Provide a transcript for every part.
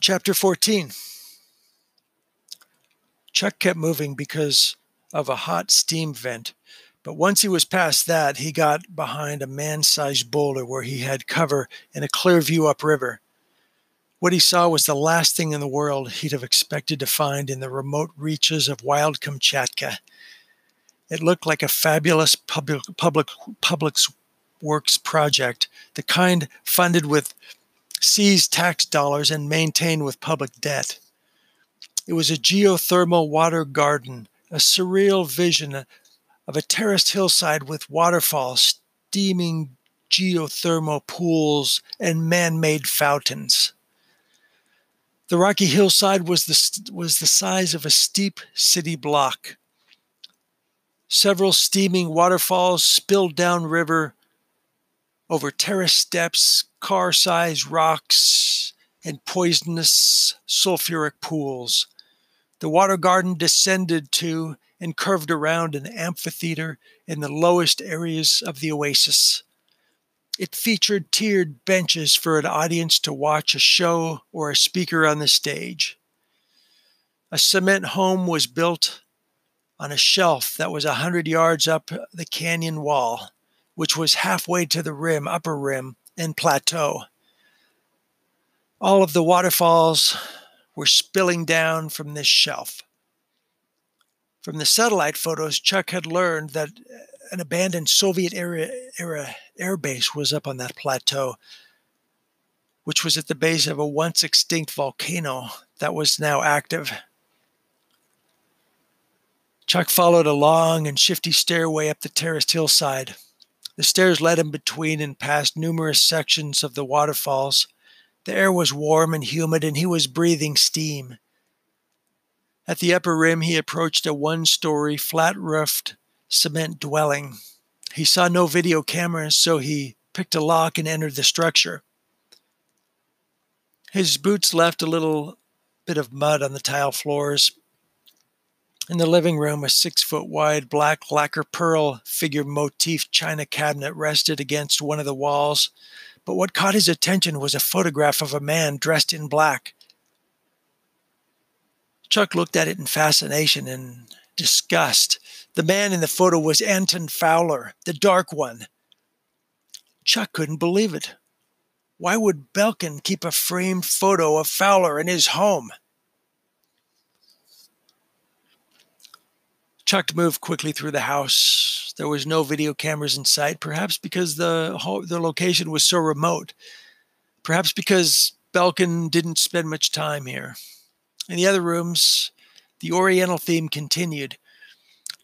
Chapter 14 Chuck kept moving because of a hot steam vent, but once he was past that, he got behind a man sized boulder where he had cover and a clear view upriver. What he saw was the last thing in the world he'd have expected to find in the remote reaches of wild Kamchatka. It looked like a fabulous public, public, public works project, the kind funded with seized tax dollars and maintained with public debt. It was a geothermal water garden, a surreal vision of a terraced hillside with waterfalls, steaming geothermal pools, and man made fountains. The rocky hillside was the, was the size of a steep city block. Several steaming waterfalls spilled downriver over terrace steps, car sized rocks, and poisonous sulfuric pools. The water garden descended to and curved around an amphitheater in the lowest areas of the oasis. It featured tiered benches for an audience to watch a show or a speaker on the stage. A cement home was built on a shelf that was a hundred yards up the canyon wall which was halfway to the rim, upper rim, and plateau. All of the waterfalls were spilling down from this shelf. From the satellite photos, Chuck had learned that an abandoned Soviet era, era air base was up on that plateau, which was at the base of a once extinct volcano that was now active. Chuck followed a long and shifty stairway up the terraced hillside. The stairs led him between and past numerous sections of the waterfalls. The air was warm and humid, and he was breathing steam. At the upper rim, he approached a one story, flat roofed cement dwelling. He saw no video cameras, so he picked a lock and entered the structure. His boots left a little bit of mud on the tile floors, in the living room, a six foot wide black lacquer pearl figure motif china cabinet rested against one of the walls. But what caught his attention was a photograph of a man dressed in black. Chuck looked at it in fascination and disgust. The man in the photo was Anton Fowler, the Dark One. Chuck couldn't believe it. Why would Belkin keep a framed photo of Fowler in his home? Chuck moved quickly through the house. There was no video cameras in sight, perhaps because the the location was so remote. Perhaps because Belkin didn't spend much time here. In the other rooms, the Oriental theme continued.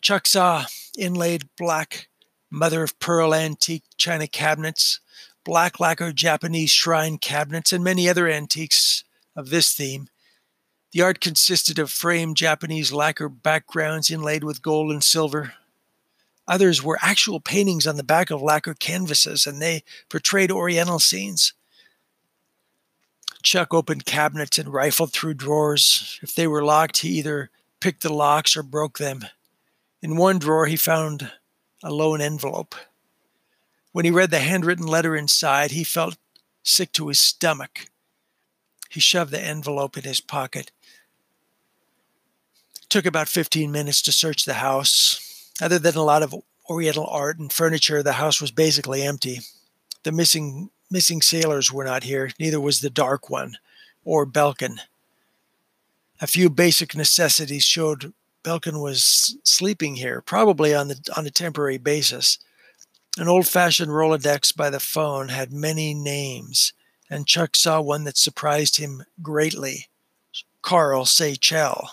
Chuck saw inlaid black mother of pearl antique china cabinets, black lacquer Japanese shrine cabinets, and many other antiques of this theme. The art consisted of framed Japanese lacquer backgrounds inlaid with gold and silver. Others were actual paintings on the back of lacquer canvases, and they portrayed Oriental scenes. Chuck opened cabinets and rifled through drawers. If they were locked, he either picked the locks or broke them. In one drawer, he found a lone envelope. When he read the handwritten letter inside, he felt sick to his stomach. He shoved the envelope in his pocket took about 15 minutes to search the house. Other than a lot of Oriental art and furniture, the house was basically empty. The missing missing sailors were not here, neither was the Dark One or Belkin. A few basic necessities showed Belkin was sleeping here, probably on the on a temporary basis. An old-fashioned Rolodex by the phone had many names, and Chuck saw one that surprised him greatly. Carl Seychell.